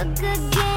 a good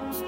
Thank you.